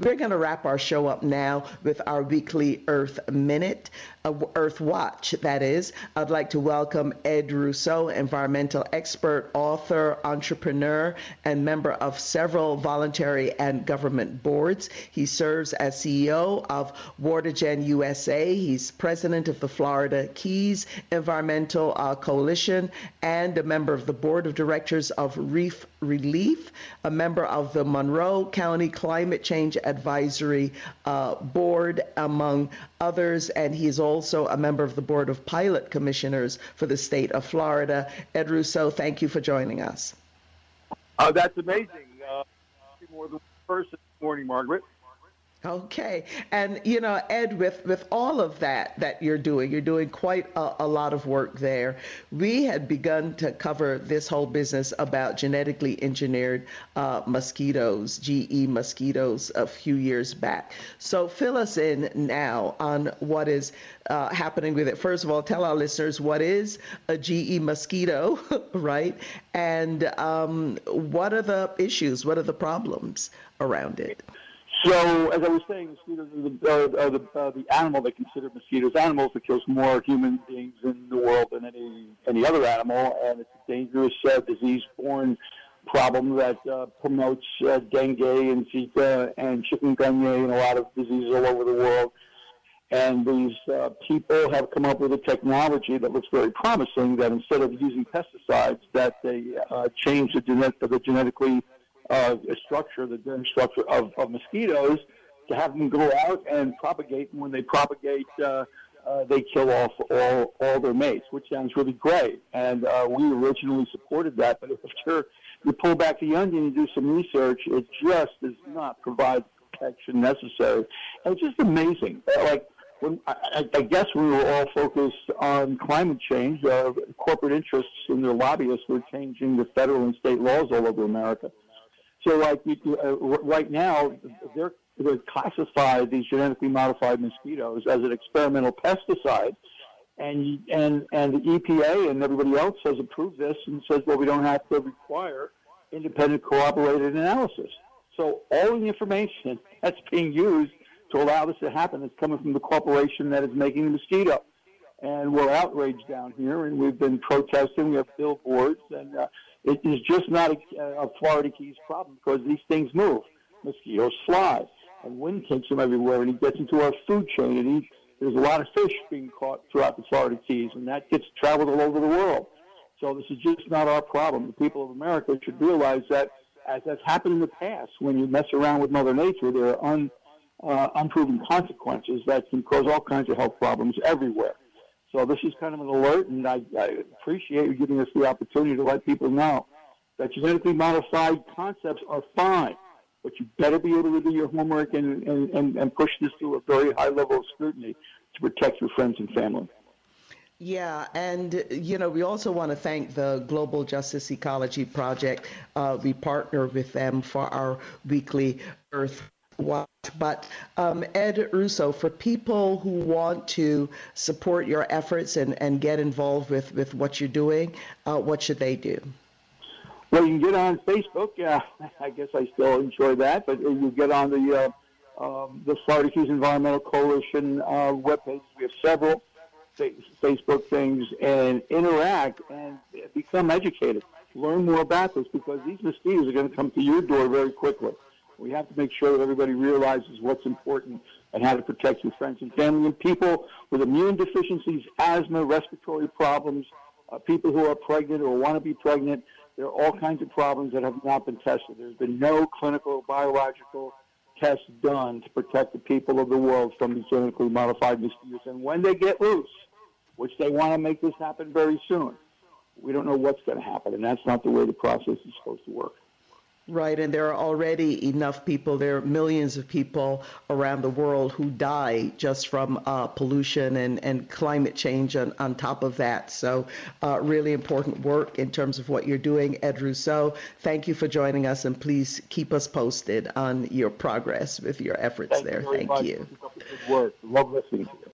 We're going to wrap our show up now with our weekly Earth Minute, uh, Earth Watch, that is. I'd like to welcome Ed Russo, environmental expert, author, entrepreneur, and member of several voluntary and government boards. He serves as CEO of Watergen USA. He's president of the Florida Keys Environmental uh, Coalition and a member of the board of directors of Reef Relief, a member of the Monroe County Climate Change Advisory uh, Board, among others, and he's also a member of the Board of Pilot Commissioners for the state of Florida. Ed Russo, thank you for joining us. Uh, that's amazing. Uh, more than one person this morning, Margaret. Okay, and you know, Ed, with with all of that that you're doing, you're doing quite a, a, lot of work there. We had begun to cover this whole business about genetically engineered uh, mosquitoes, GE mosquitoes, a few years back. So fill us in now on what is uh, happening with it. First of all, tell our listeners what is a GE mosquito, right? And um, what are the issues? What are the problems around it? So, as I was saying, mosquitoes are the, uh, are the, uh, the animal they consider mosquitoes animals that kills more human beings in the world than any any other animal, and it's a dangerous uh, disease-borne problem that uh, promotes uh, dengue and Zika and chikungunya and a lot of diseases all over the world. And these uh, people have come up with a technology that looks very promising. That instead of using pesticides, that they uh, change the, genet- the genetically uh, structure, the genetic structure of, of mosquitoes, to have them go out and propagate. And when they propagate, uh, uh, they kill off all, all their mates, which sounds really great. And uh, we originally supported that, but after you pull back the onion and do some research, it just does not provide the protection necessary. And it's just amazing. Like when I, I guess we were all focused on climate change. Uh, corporate interests and their lobbyists were changing the federal and state laws all over America. So, like uh, right now, they're they classify these genetically modified mosquitoes as an experimental pesticide, and and and the EPA and everybody else has approved this and says, well, we don't have to require independent corroborated analysis. So all the information that's being used to allow this to happen is coming from the corporation that is making the mosquito. And we're outraged down here, and we've been protesting. We have billboards, and uh, it is just not a, a Florida Keys problem because these things move. Mosquitoes fly, and wind takes them everywhere, and it gets into our food chain, and he, there's a lot of fish being caught throughout the Florida Keys, and that gets traveled all over the world. So this is just not our problem. The people of America should realize that, as has happened in the past, when you mess around with Mother Nature, there are un, uh, unproven consequences that can cause all kinds of health problems everywhere. So this is kind of an alert, and I, I appreciate you giving us the opportunity to let people know that genetically modified concepts are fine, but you better be able to do your homework and, and, and push this to a very high level of scrutiny to protect your friends and family. Yeah, and you know, we also want to thank the Global Justice Ecology Project. Uh, we partner with them for our weekly Earth But um, Ed Russo, for people who want to support your efforts and, and get involved with, with what you're doing, uh, what should they do? Well, you can get on Facebook. Yeah, I guess I still enjoy that, but you get on the uh, um, the Florida Keys Environmental Coalition uh, webpage. We have several Facebook things and interact and become educated. Learn more about this because these mosquitoes are going to come to your door very quickly. We have to make sure that everybody realizes what's important and how to protect your friends and family and people with immune deficiencies, asthma, respiratory problems, uh, people who are pregnant or want to be pregnant. There are all kinds of problems that have not been tested. There's been no clinical biological tests done to protect the people of the world from these genetically modified mosquitoes. And when they get loose, which they want to make this happen very soon, we don't know what's going to happen. And that's not the way the process is supposed to work. Right, and there are already enough people, there are millions of people around the world who die just from uh, pollution and, and climate change on, on top of that. So, uh, really important work in terms of what you're doing. Ed Russo. thank you for joining us, and please keep us posted on your progress with your efforts thank there. You thank much. you. Good work. Love listening to you.